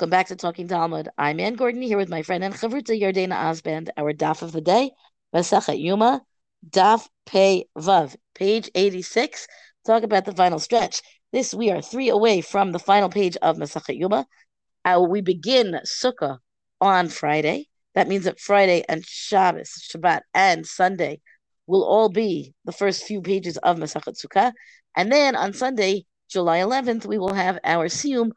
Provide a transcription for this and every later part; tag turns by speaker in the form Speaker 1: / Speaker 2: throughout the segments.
Speaker 1: Welcome back to Talking Talmud. I'm Ann Gordon here with my friend and Chavruta Yardena Osband. Our daf of the day, Masachet Yoma, daf Pei Vav, page 86. Talk about the final stretch. This we are three away from the final page of Masachet Yoma. Uh, we begin Sukkah on Friday. That means that Friday and Shabbos, Shabbat, and Sunday will all be the first few pages of Masachet Sukkah. And then on Sunday, July 11th, we will have our Siyum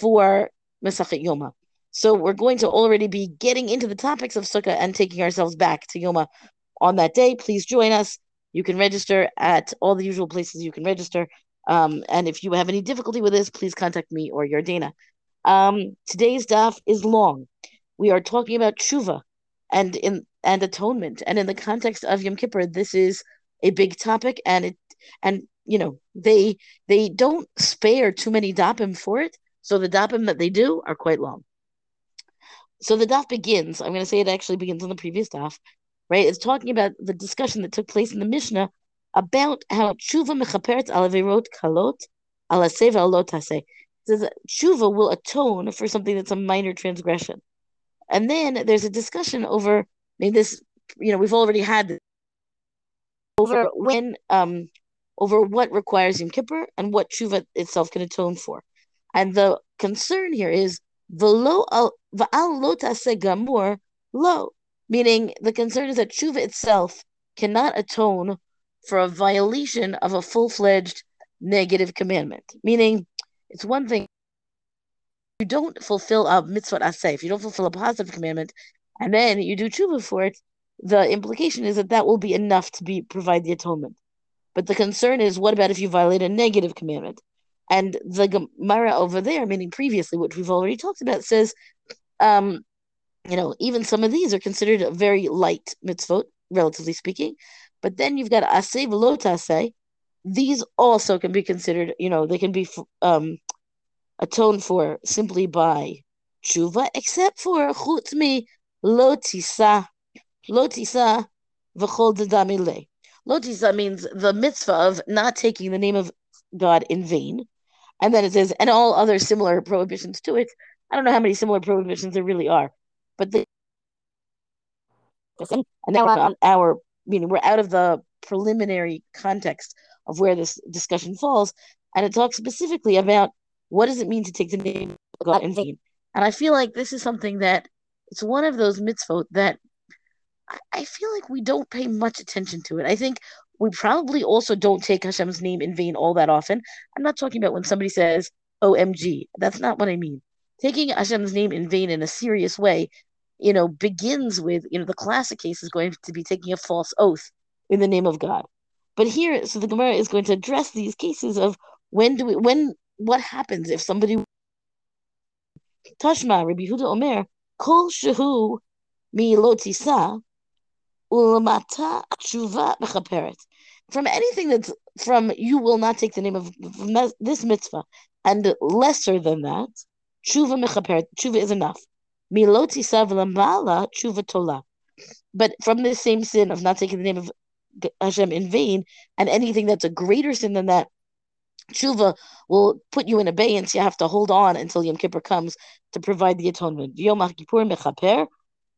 Speaker 1: for Masachet Yoma. So we're going to already be getting into the topics of Sukkah and taking ourselves back to Yoma on that day. Please join us. You can register at all the usual places you can register. Um, and if you have any difficulty with this, please contact me or Yardena. Um, today's daf is long. We are talking about tshuva and in and atonement, and in the context of Yom Kippur, this is a big topic, and it and you know they they don't spare too many dapim for it, so the dapim that they do are quite long. So the daf begins. I'm going to say it actually begins on the previous daf, right? It's talking about the discussion that took place in the Mishnah about how tshuva mechaperet alavirot kalot alaseva alotase. Says tshuva will atone for something that's a minor transgression, and then there's a discussion over. I mean, this you know we've already had over when um over what requires Yom Kippur and what tshuva itself can atone for. And the concern here is v'lo lo gamur lo, meaning the concern is that tshuva itself cannot atone for a violation of a full-fledged negative commandment. Meaning, it's one thing you don't fulfill a mitzvah asay, if you don't fulfill a positive commandment, and then you do tshuva for it, the implication is that that will be enough to be provide the atonement. But the concern is, what about if you violate a negative commandment? And the Gemara over there, meaning previously, which we've already talked about, says, um, you know, even some of these are considered a very light mitzvot, relatively speaking. But then you've got asay velotase. These also can be considered, you know, they can be um, atoned for simply by tshuva, except for chutmi lotisa, lotisa v'chol dedamile. Lotisa means the mitzvah of not taking the name of God in vain. And then it says, and all other similar prohibitions to it. I don't know how many similar prohibitions there really are, but the and now on um, our meaning we're out of the preliminary context of where this discussion falls, and it talks specifically about what does it mean to take the name of God in vain. And I feel like this is something that it's one of those mitzvot that I feel like we don't pay much attention to it. I think we probably also don't take Hashem's name in vain all that often. I'm not talking about when somebody says OMG. That's not what I mean. Taking Hashem's name in vain in a serious way, you know, begins with, you know, the classic case is going to be taking a false oath in the name of God. But here, so the Gemara is going to address these cases of when do we, when, what happens if somebody Tashma, Rabbi Huda Omer, Kol Shehu mi lotisa, ulamata tshuva mechaperet. From anything that's from you will not take the name of this mitzvah, and lesser than that, tshuva mechaperet. Tshuva is enough. Miloti sav lamala tshuva tola. But from the same sin of not taking the name of Hashem in vain, and anything that's a greater sin than that, tshuva will put you in abeyance. You have to hold on until Yom Kippur comes to provide the atonement. Yom Kippur mechaper,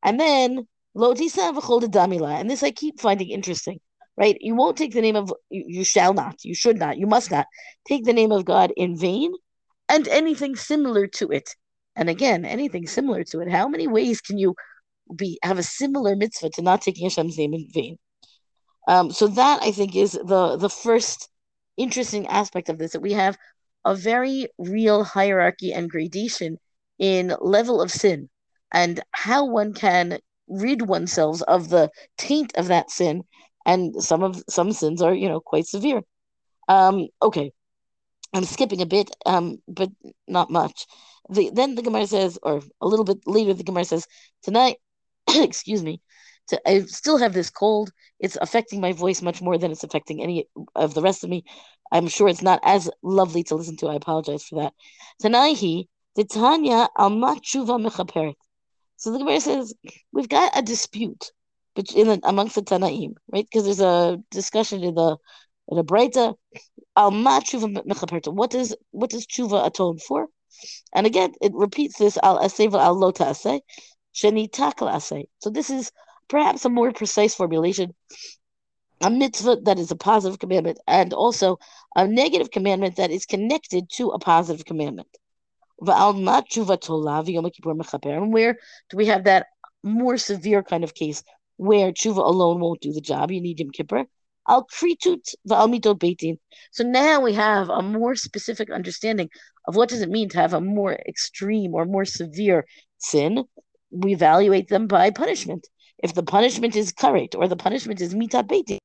Speaker 1: and then. And this I keep finding interesting, right? You won't take the name of, you, shall not, you should not, you must not take the name of God in vain and anything similar to it. And again, anything similar to it. How many ways can you be have a similar mitzvah to not taking Hashem's name in vain? Um, so that I think is the the first interesting aspect of this that we have a very real hierarchy and gradation in level of sin and how one can rid oneself of the taint of that sin and some of some sins are you know quite severe. Um okay i'm skipping a bit um but not much. The, then the gemara says or a little bit later the gemara says tonight excuse me to, i still have this cold. It's affecting my voice much more than it's affecting any of the rest of me. I'm sure it's not as lovely to listen to. I apologize for that. Tonight he the tanya al machuva mechaperet so the Gemara says we've got a dispute between amongst the Tanaim, right? Because there's a discussion in the in the Breita. Al ma tshuva mechaperta. What does what does tshuva atone for? And again, it repeats this al aseva al lo ta'aseh, sheni So this is perhaps a more precise formulation. A mitzvah that is a positive commandment, and also a negative commandment that is connected to a positive commandment. Where do we have that more severe kind of case where tshuva alone won't do the job? You need Yom Kippur. Al kritut v'al mitot beitin. So now we have a more specific understanding of what does it mean to have a more extreme or more severe sin. We evaluate them by punishment. If the punishment is karet or the punishment is mitat beitin,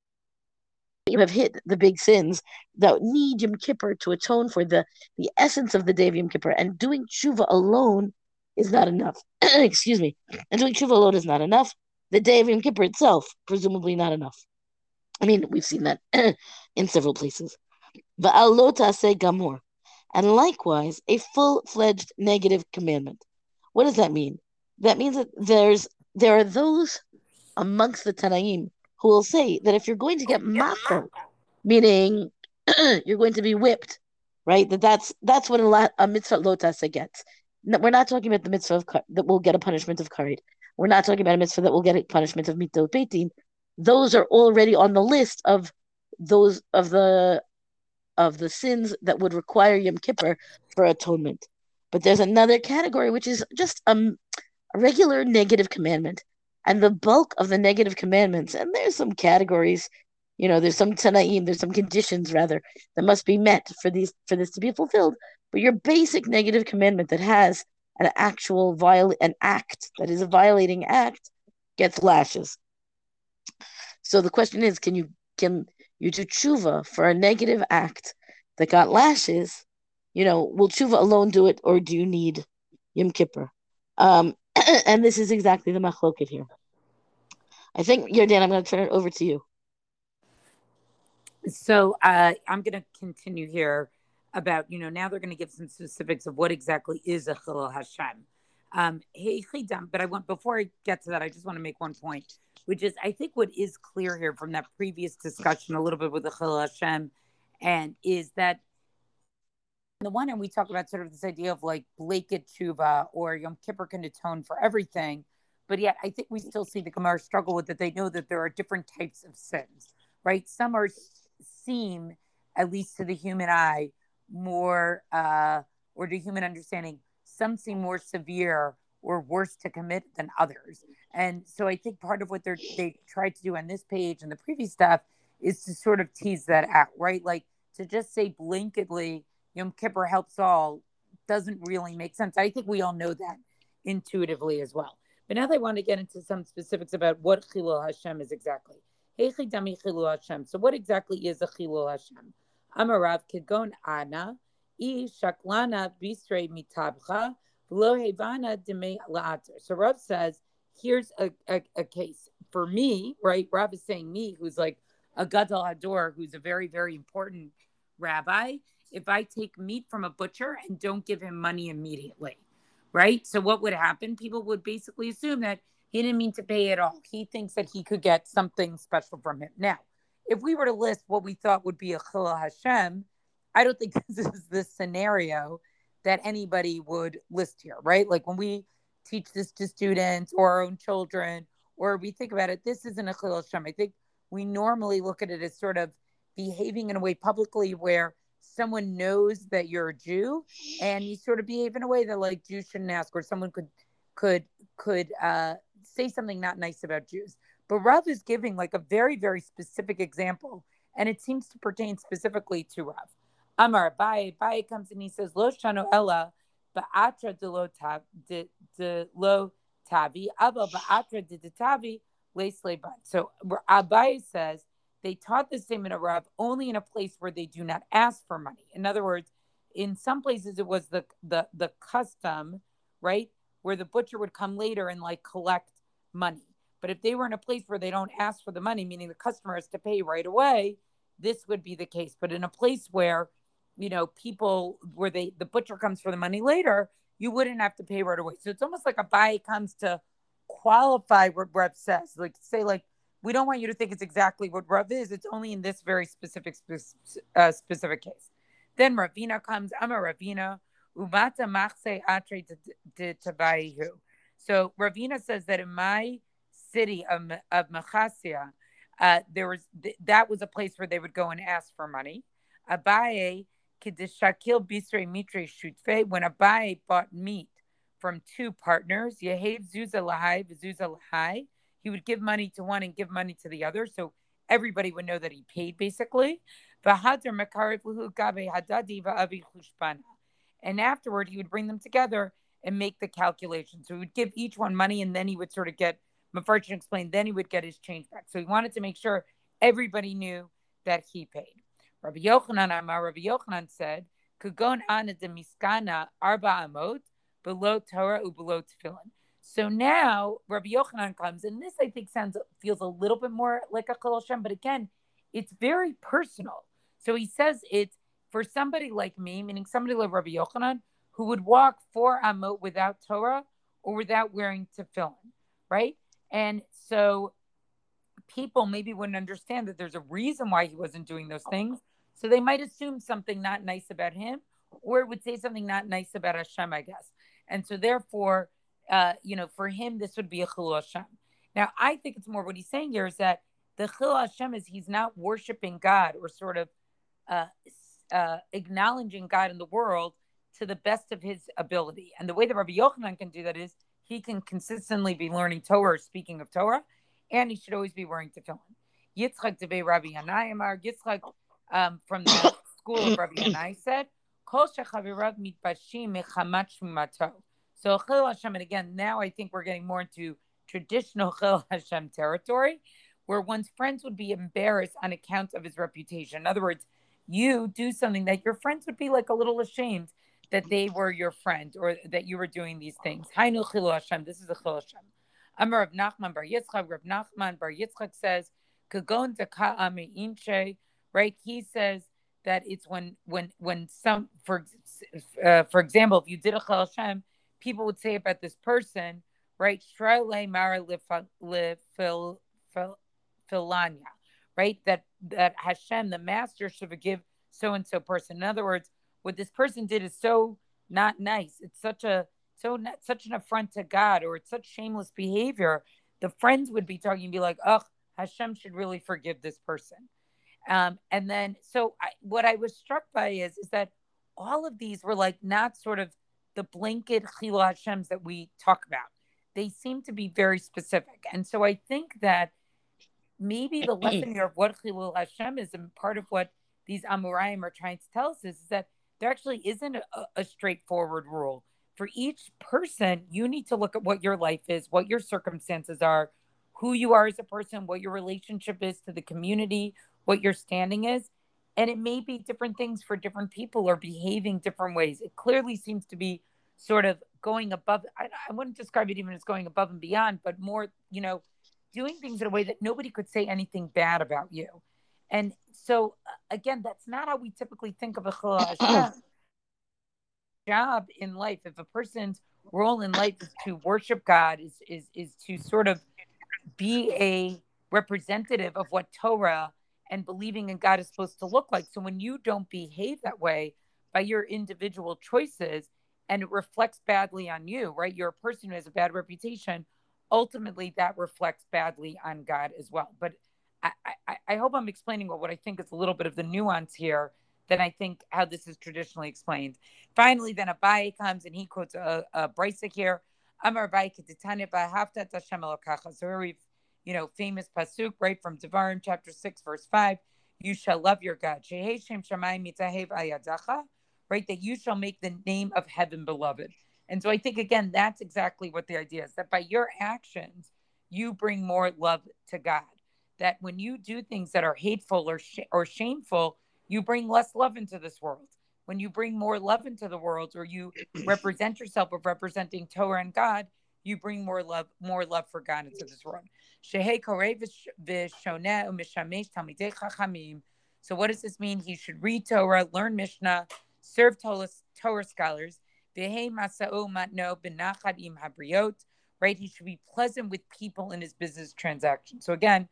Speaker 1: you have hit the big sins that need Yom Kippur to atone for the, the essence of the day of Yom Kippur. And doing tshuva alone is not enough. Excuse me. And doing tshuva alone is not enough. The day of Yom Kippur itself, presumably not enough. I mean, we've seen that in several places. Gamor. And likewise, a full-fledged negative commandment. What does that mean? That means that there's there are those amongst the Tanaim who will say that if you're going to get mako, meaning you're going to be whipped, right? That that's that's what a, a mitzvah lotasa gets. We're not talking about the mitzvah of that will get a punishment of karid. We're not talking about a mitzvah that will get a punishment of mitzvah beitin those are already on the list of those of the of the sins that would require Yom Kippur for atonement. But there's another category which is just um, a regular negative commandment. And the bulk of the negative commandments, and there's some categories, you know, there's some tanaim, there's some conditions rather that must be met for these for this to be fulfilled. But your basic negative commandment that has an actual viol an act that is a violating act gets lashes. So the question is, can you can you do tshuva for a negative act that got lashes? You know, will tshuva alone do it, or do you need Yom Kippur? Um, and this is exactly the machloket here. I think, Yardan, I'm going to turn it over to you.
Speaker 2: So uh, I'm going to continue here about, you know, now they're going to give some specifics of what exactly is a Chilul Hashem. Um, but I want, before I get to that, I just want to make one point which is I think what is clear here from that previous discussion a little bit with the Chilul Hashem, and is that the one and we talk about sort of this idea of like blanket tshuva or Yom Kippur can atone for everything, but yet I think we still see the Gemara struggle with that. They know that there are different types of sins, right? Some are seem, at least to the human eye, more uh, or to human understanding, some seem more severe or worse to commit than others. And so I think part of what they're they tried to do on this page and the previous stuff is to sort of tease that out, right? Like to just say blanketly Yom Kippur helps all doesn't really make sense. I think we all know that intuitively as well. But now they want to get into some specifics about what Chilul Hashem is exactly. So what exactly is a Chilul Hashem? Amarav Kigon Ana, I Shaklana Bistre Mitabcha, so Rav says, here's a, a, a, case for me, right? Rav is saying me, who's like a Gadol Hador, who's a very, very important rabbi. If I take meat from a butcher and don't give him money immediately, right? So what would happen? People would basically assume that he didn't mean to pay at all. He thinks that he could get something special from him. Now, if we were to list what we thought would be a Chilul Hashem, I don't think this is the scenario that anybody would list here, right? Like when we teach this to students or our own children, or we think about it, this isn't a chilul Hashem. I think we normally look at it as sort of behaving in a way publicly where someone knows that you're a Jew and you sort of behave in a way that like Jews shouldn't ask, or someone could could could uh, say something not nice about Jews. But Rav is giving like a very very specific example, and it seems to pertain specifically to Rav. Amar Abai, Abai comes and he says, Lo shano ella ba'atra de lo de, de lo tavi, ava ba'atra de tavi leisleban. So Abai says they taught the of Rav only in a place where they do not ask for money. In other words, in some places it was the the the custom, right, where the butcher would come later and like collect money. But if they were in a place where they don't ask for the money, meaning the customer has to pay right away, this would be the case. But in a place where you know, people where they the butcher comes for the money later, you wouldn't have to pay right away. So it's almost like Abaye comes to qualify what Rav says. Like say like we don't want you to think it's exactly what Rav is. It's only in this very specific uh, specific case. Then Ravina comes. I'm a Ravina. Umata machse atre de tabayihu. So Ravina says that in my city of, of Machasia, uh, there was th- that was a place where they would go and ask for money. Abaye kidishakil bisre mitre shutfe. When Abaye bought meat from two partners, Yehev Zuza Lahai, Zuza Lahai, he would give money to one and give money to the other. So everybody would know that he paid basically. And afterward, he would bring them together and make the calculation. So he would give each one money and then he would sort of get, Mefarchin explained, then he would get his change back. So he wanted to make sure everybody knew that he paid. Rabbi Yochanan Amar, Rabbi Yochanan said, Kugon ana de miskana arba amot, below Torah u below tefillin. So now Rabbi Yochanan comes, and this I think sounds feels a little bit more like a Chol Hashem, but again, it's very personal. So he says it's for somebody like me, meaning somebody like Rabbi Yochanan, who would walk four amot without Torah or without wearing tefillin, right? And so people maybe wouldn't understand that there's a reason why he wasn't doing those things. So they might assume something not nice about him, or would say something not nice about Hashem, I guess. And so therefore, uh, you know, for him, this would be a chilul Hashem. Now, I think it's more what he's saying here is that the chilul Hashem is he's not worshiping God or sort of uh, uh, acknowledging God in the world to the best of his ability. And the way that Rabbi Yochanan can do that is he can consistently be learning Torah, or speaking of Torah, and he should always be wearing tefillin. Yitzchak Debe Rabbi Yanai Amar, Yitzchak um, from the school of Rabbi Yanai said. So Chil Hashem, and again, now I think we're getting more into traditional Chil Hashem territory, where one's friends would be embarrassed on account of his reputation. In other words, you do something that your friends would be like a little ashamed that they were your friend or that you were doing these things. Hainu Chil Hashem. This is a Chil Hashem. Amar Rav Nachman Bar Yitzchak. Rav Nachman Bar Yitzchak says, "Kagon inche." Right? He says that it's when when when some for uh, for example, if you did a Chil Hashem people would say about this person, right? Mara filanya, right? That that Hashem, the master, should forgive so and so person. In other words, what this person did is so not nice. It's such a so not, such an affront to God, or it's such shameless behavior. The friends would be talking and be like, "Oh, Hashem should really forgive this person." Um, and then, so I, what I was struck by is is that all of these were like not sort of the blanket Chilul Hashems that we talk about. They seem to be very specific. And so I think that maybe the lesson here of what Chilul Hashem is and part of what these Amoraim are trying to tell us is, is that there actually isn't a, a straightforward rule. For each person, you need to look at what your life is, what your circumstances are, who you are as a person, what your relationship is to the community, what your standing is, and it may be different things for different people or behaving different ways. It clearly seems to be sort of going above I, I, wouldn't describe it even as going above and beyond but more you know doing things in a way that nobody could say anything bad about you. And so uh, again that's not how we typically think of a job in life if a person's role in life is to worship god is is is to sort of be a representative of what torah and believing in God is supposed to look like. So when you don't behave that way by your individual choices and it reflects badly on you, right? You're a person who has a bad reputation. Ultimately, that reflects badly on God as well. But I, I, I hope I'm explaining what, what I think is a little bit of the nuance here than I think how this is traditionally explained. Finally, then Abai comes and he quotes a, a Brisa here. Abai So we've you know, famous pasuk right from Devarim chapter six, verse five. You shall love your God. Right, that you shall make the name of heaven beloved. And so I think again, that's exactly what the idea is that by your actions, you bring more love to God. That when you do things that are hateful or sh- or shameful, you bring less love into this world. When you bring more love into the world, or you represent yourself of representing Torah and God, you bring more love, more love for God into this world. So what does this mean? He should read Torah, learn Mishnah, serve Torah, Torah scholars. Right? He should be pleasant with people in his business transaction. So again,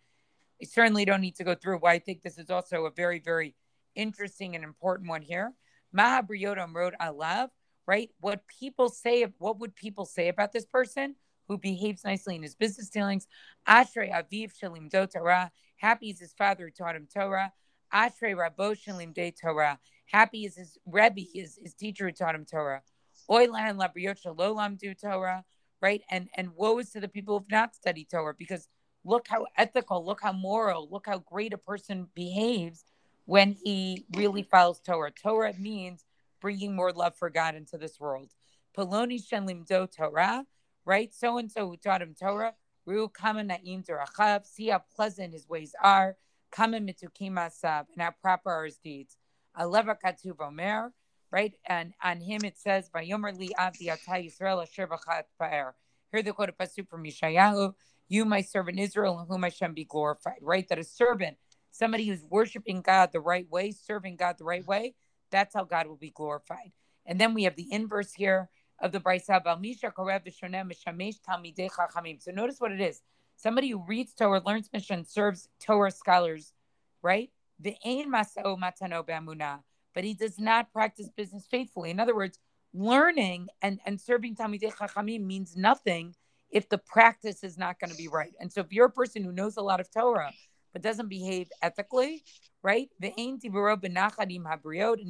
Speaker 2: I certainly don't need to go through why I think this is also a very, very interesting and important one here. Mahabriyotam wrote Alav, right? What people say, what would people say about this person who behaves nicely in his business dealings? Ashrei Aviv Shalim Do Torah. Happy is his father who taught him Torah. Ashrei Rabo Shalim De Torah. Happy is his Rebbe, his, his teacher who taught him Torah. Oilan Labriot Shalolam Do Torah, right? And and woe is to the people who have not studied Torah because look how ethical, look how moral, look how great a person behaves when he really follows Torah. Torah means bringing more love for God into this world. Poloni Shenlim Do Torah, right? So and so who taught him Torah. Ru Kama Na'im Durachav. See how pleasant his ways are. Kama Mitukim Asav. And how proper are his deeds. Aleva Katuv Omer, right? And on him it says, Vayomer Li Avdi Atay Yisrael Asher B'chat Pa'er. Here the quote of Pasuk from Yeshayahu. You, my servant Israel, in whom shall be glorified, right? That a servant, somebody who's worshiping God the right way, serving God the right way, that's how God will be glorified. And then we have the inverse here of the Brisa So notice what it is. Somebody who reads Torah, learns Mishnah, serves Torah scholars, right? But he does not practice business faithfully. In other words, learning and, and serving Talmidei Chachamim means nothing if the practice is not going to be right. And so if you're a person who knows a lot of Torah but doesn't behave ethically, right? And he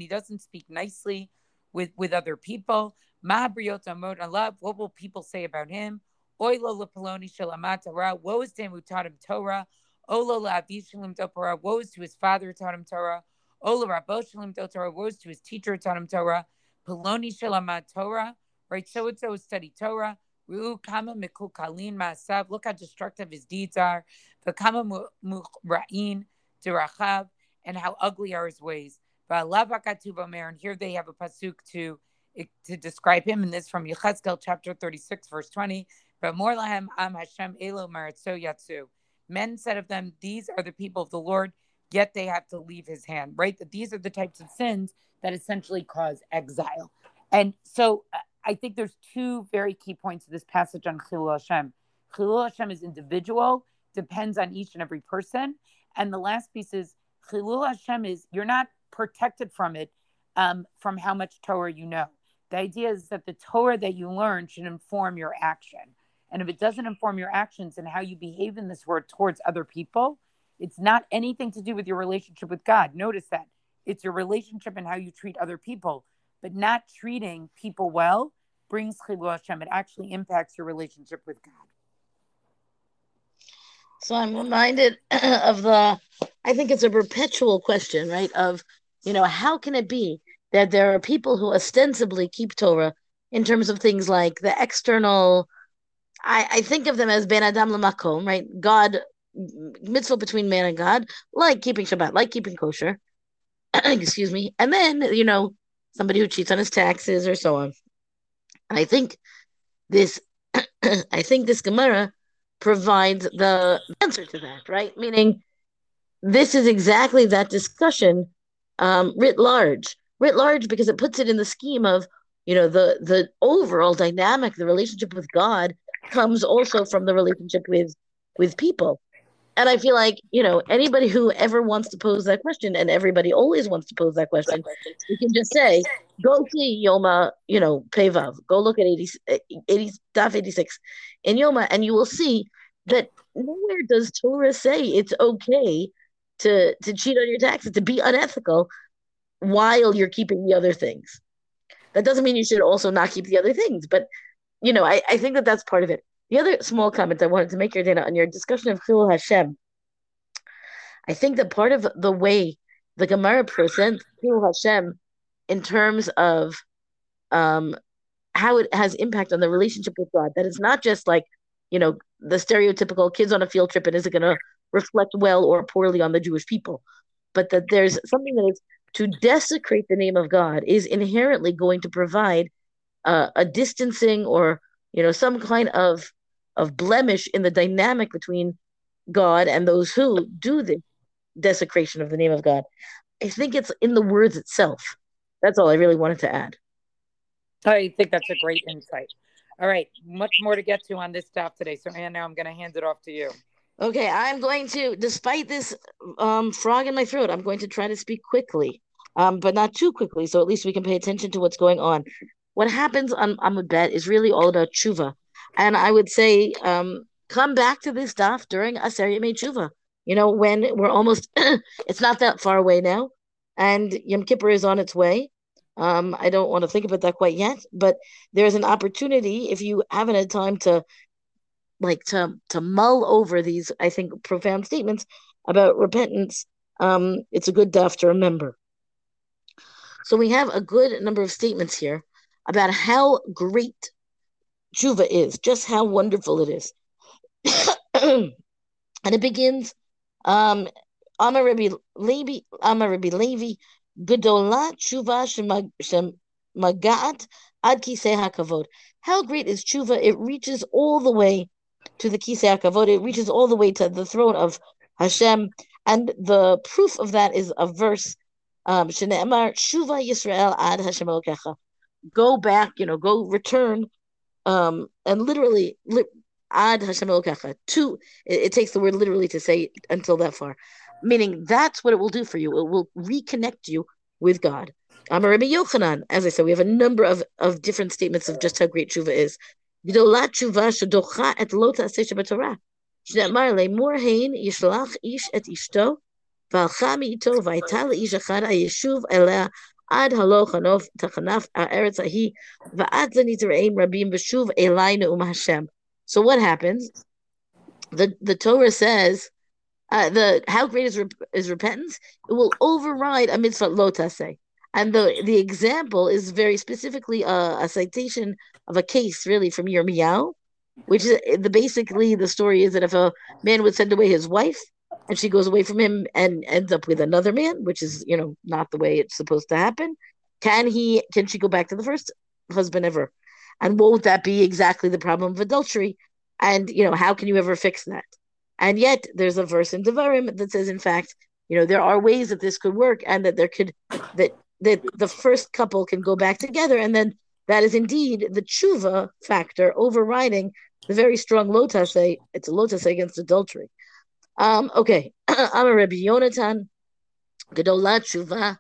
Speaker 2: doesn't speak nicely with with other people. What will people say about him? Woe is to him who taught him Torah. Woe is to his father who taught him Torah. Woe is to his teacher who taught him Torah. Poloni shalamat Torah. Right, so and so study Torah. Look how destructive his deeds are. And how ugly are his ways. And here they have a pasuk to to describe him, and this from Yechezkel chapter 36, verse 20. But more lahem am Hashem elo maratzo yatsu. Men said of them, These are the people of the Lord, yet they have to leave his hand, right? That these are the types of sins that essentially cause exile. And so uh, I think there's two very key points to this passage on Chilul Hashem. Chilul Hashem is individual, depends on each and every person. And the last piece is Chilul Hashem is you're not protected from it um, from how much Torah you know. The idea is that the Torah that you learn should inform your action. And if it doesn't inform your actions and how you behave in this world towards other people, it's not anything to do with your relationship with God. Notice that it's your relationship and how you treat other people, but not treating people well brings Chilul Hashem. It actually impacts your relationship with God.
Speaker 1: So I'm reminded of the, I think it's a perpetual question, right? Of, you know, how can it be that there are people who ostensibly keep Torah in terms of things like the external, I, I think of them as Ben Adam Lamakom, right? God, mitzvah between man and God, like keeping Shabbat, like keeping kosher, excuse me. And then, you know, somebody who cheats on his taxes or so on. And I think this, I think this Gemara provides the answer to that, right? Meaning, this is exactly that discussion um, writ large, writ large because it puts it in the scheme of, you know, the the overall dynamic, the relationship with God comes also from the relationship with with people. And I feel like, you know, anybody who ever wants to pose that question, and everybody always wants to pose that question, you can just say, go see Yoma, you know, Pevav. Go look at 80, 80 DAF 86 in Yoma, and you will see that nowhere does Torah say it's okay to, to cheat on your taxes, to be unethical while you're keeping the other things. That doesn't mean you should also not keep the other things, but, you know, I, I think that that's part of it. The other small comment I wanted to make Yardena on your discussion of Chilul Hashem, I think that part of the way the Gemara presents Chilul Hashem in terms of um, how it has impact on the relationship with God, that it's not just like, you know, the stereotypical kids on a field trip and is it going to reflect well or poorly on the Jewish people, but that there's something that is to desecrate the name of God is inherently going to provide uh, a distancing or you know some kind of of blemish in the dynamic between God and those who do the desecration of the name of God. I think it's in the words itself. That's all I really wanted to add.
Speaker 2: I think that's a great insight. All right, much more to get to on this stuff today. So, Ann, now I'm going to hand it off to you.
Speaker 1: Okay, I'm going to, despite this um, frog in my throat, I'm going to try to speak quickly, um, but not too quickly, so at least we can pay attention to what's going on. what happens on Amud Bet is really all about tshuva. And I would say, um, come back to this daf during Aser Yemei Tshuva. You know, when we're almost, it's not that far away now, and Yom Kippur is on its way. Um, I don't want to think about that quite yet, but there's an opportunity if you haven't had time to, like, to to mull over these, I think, profound statements about repentance. Um, it's a good daf to remember. So we have a good number of statements here about how great tshuva is, just how wonderful it is. and it begins, um, Amar Rabbi Levi, Amar Rabbi Levi, Gedola tshuva shemagat ad kisei hakavod. How great is tshuva? It reaches all the way to the kisei hakavod. It reaches all the way to the throne of Hashem. And the proof of that is a verse, um, Shuva Yisrael ad Hashem. Go back, you know, go return um, and literally li- ad Hashem Elokecha. To it, it, takes the word literally to say until that far, meaning that's what it will do for you. It will reconnect you with God. Amar Rabbi Yochanan. As I said, we have a number of, of different statements of just how great tshuva is. Gdolat tshuva shedocha et lo ta'aseh shebatorah. שנאמר לאמור הן ישלח איש את אשתו והלכה מאיתו והייתה לאיש אחד הישוב אליה עד הלוך הנוף תחנף הארץ ההיא, ועד זה נזרעים רבים ושוב אלי נאום השם. So what happens? The, the Torah says, uh, the how great is, rep- is repentance? It will override a mitzvah lotase. And the, the example is very specifically a, a citation of a case, really, from Yirmiyahu, which is the basically the story is that if a man would send away his wife, and she goes away from him and ends up with another man, which is you know not the way it's supposed to happen. Can he? Can she go back to the first husband ever? And won't that be exactly the problem of adultery? And you know how can you ever fix that? And yet there's a verse in Devarim that says, in fact, you know there are ways that this could work, and that there could that that the first couple can go back together, and then that is indeed the tshuva factor overriding the very strong lotase. Eh, it's a lotase against adultery. Um, okay, I'm a Rabbi Yonatan, Gedolat Tshuva,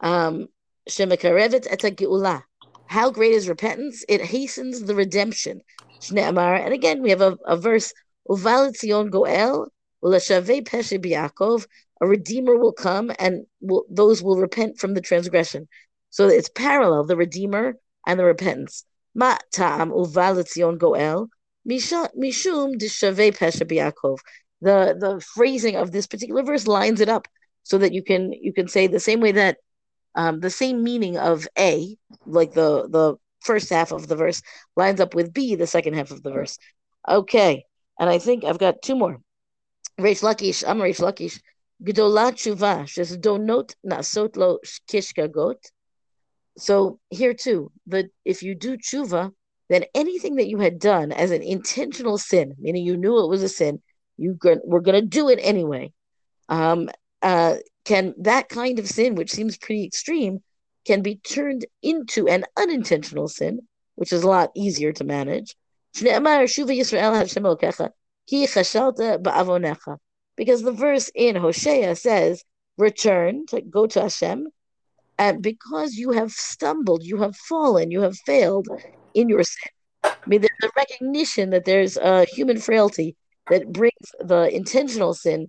Speaker 1: um, Shemekarevet et Geula. How great is repentance? It hastens the redemption. Shne'amar, and again we have a, a verse, Uval Tzion Goel, Ulashavei Peshe a redeemer will come and will, those will repent from the transgression. So it's parallel, the redeemer and the repentance. Ma ta'am uval Goel, mishum the the phrasing of this particular verse lines it up so that you can you can say the same way that um, the same meaning of A, like the the first half of the verse, lines up with B, the second half of the verse. Okay, and I think I've got two more. Reish Lakish, I'm Reish Lakish. Gdolat tshuva, donot nasot lo kishkagot. So here too, that if you do tshuva, then anything that you had done as an intentional sin, meaning you knew it was a sin, you we're going to do it anyway. Um, uh, can that kind of sin, which seems pretty extreme, can be turned into an unintentional sin, which is a lot easier to manage. Because the verse in Hosea says, return to go to Hashem, and because you have stumbled, you have fallen, you have failed in your sin. I mean, there's a recognition that there's a human frailty that brings the intentional sin,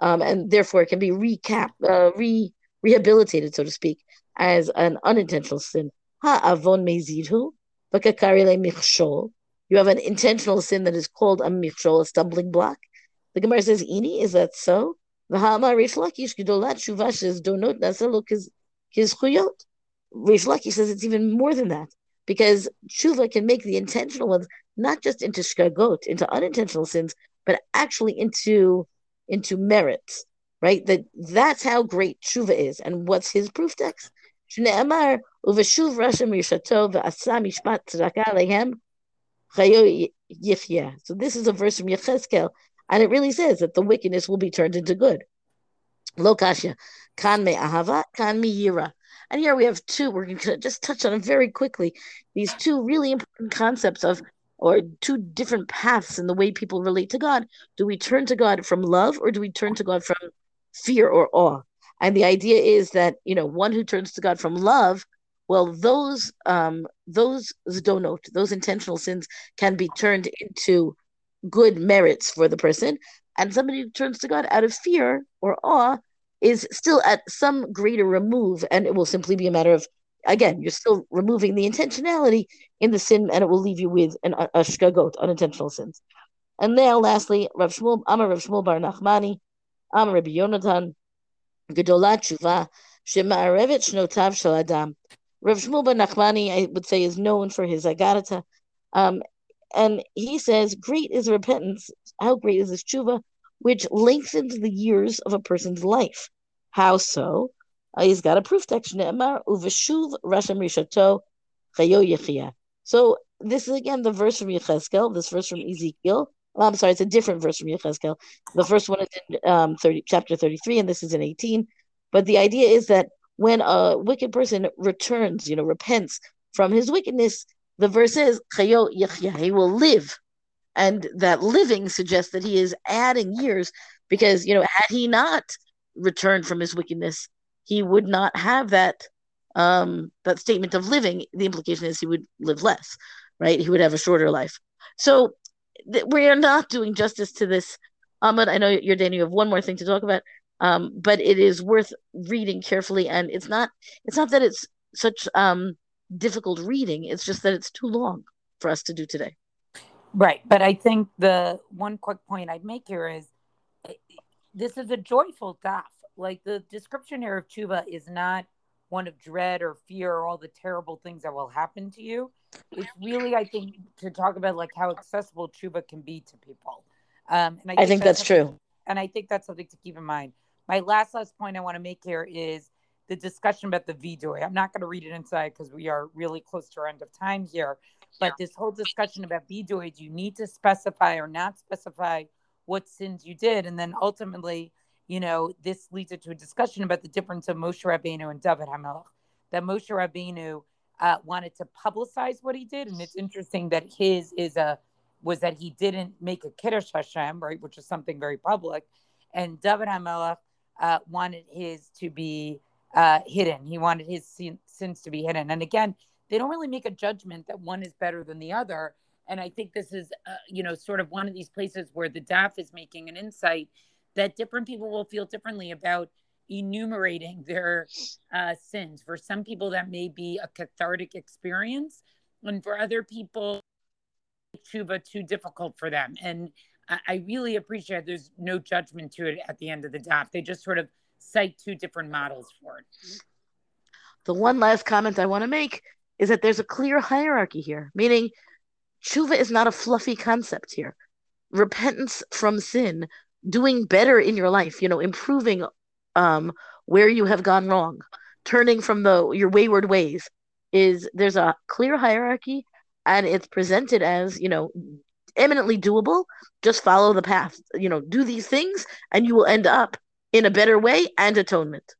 Speaker 1: um, and therefore it can be recap, uh, re rehabilitated, so to speak, as an unintentional sin. Ha avon mezidhu, michshol. You have an intentional sin that is called a michshol, a stumbling block. The Gemara says, "Ini, is that so?" Rish Lakish says it's even more than that because tshuva can make the intentional ones not just into shkagot, into unintentional sins, but actually into into merits, right? That that's how great tshuva is. And what's his proof text? So this is a verse from Yechezkel, and it really says that the wickedness will be turned into good. Lo kan me ahava, kan me yira. And here we have two, we're going to just touch on it very quickly. These two really important concepts of or two different paths in the way people relate to God. Do we turn to God from love or do we turn to God from fear or awe? And the idea is that, you know, one who turns to God from love well, those um, those zdonot, those intentional sins, can be turned into good merits for the person, and somebody who turns to God out of fear or awe is still at some greater remove, and it will simply be a matter of again, you're still removing the intentionality in the sin, and it will leave you with an a, shkagot, unintentional sins. And now, lastly, Rav Shmuel, Amar Rav Shmuel Bar Nachmani, Amar Rabbi Yonatan, Gedolat Tshuva, Shema'arevet Shnotav Shel Adam. Rav Shmuel Bar Nachmani, I would say, is known for his Agarata. Um, and he says, Great is repentance. How great is this tshuva, which lengthens the years of a person's life. How so? He's got a proof text. Chayo yechia. So this is again the verse from Yechezkel, this verse from Ezekiel. Oh, I'm sorry, it's a different verse from Yechezkel. The first one is in um, 30, chapter 33, and this is in 18. But the idea is that when a wicked person returns, you know, repents from his wickedness, the verse says, he will live. And that living suggests that he is adding years because, you know, had he not returned from his wickedness, he would not have that um, that statement of living. The implication is he would live less, right? He would have a shorter life. So th- we are not doing justice to this. Ahmed, I know Yardena. You have one more thing to talk about, um, but it is worth reading carefully. And it's not it's not that it's such um, difficult reading. It's just that it's too long for us to do today.
Speaker 2: Right. But I think the one quick point I'd make here is eh, this is a joyful daf. Like the description here of tshuva is not one of dread or fear or all the terrible things that will happen to you. It's really, I think, to talk about like how accessible tshuva can be to people. Um,
Speaker 1: and I think, I think that's, that's true.
Speaker 2: And I think that's something to keep in mind. My last last point I want to make here is the discussion about the vidoy. I'm not going to read it inside because we are really close to our end of time here. But this whole discussion about vidoy, do you need to specify or not specify what sins you did? And then ultimately, you know, this leads into a discussion about the difference of Moshe Rabbeinu and David HaMelech. That Moshe Rabbeinu uh, wanted to publicize what he did, and it's interesting that his is a was that he didn't make a kiddush Hashem, right, which is something very public, and David HaMelech uh, wanted his to be uh, hidden. He wanted his sin, sins to be hidden. And again, they don't really make a judgment that one is better than the other. And I think this is, uh, you know, sort of one of these places where the DAF is making an insight that different people will feel differently about enumerating their uh, sins. For some people, that may be a cathartic experience, and for other people, tshuva too difficult for them. And I, I really appreciate there's no judgment to it at the end of the DAF. They just sort of cite two different models for it.
Speaker 1: The one last comment I want to make is that there's a clear hierarchy here, meaning tshuva is not a fluffy concept here. Repentance from sin, doing better in your life, you know, improving um, where you have gone wrong, turning from the your wayward ways, is there's a clear hierarchy, and it's presented as you know eminently doable. Just follow the path, you know, do these things, and you will end up in a better way and atonement.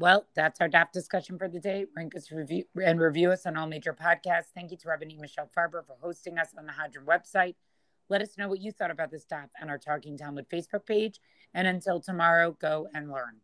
Speaker 2: Well, that's our DAF discussion for the day. Rank us review and review us on all major podcasts. Thank you to Rabbi Michelle Farber for hosting us on the Hadran website. Let us know what you thought about this DAF on our Talking Talmud Facebook page. And until tomorrow, go and learn.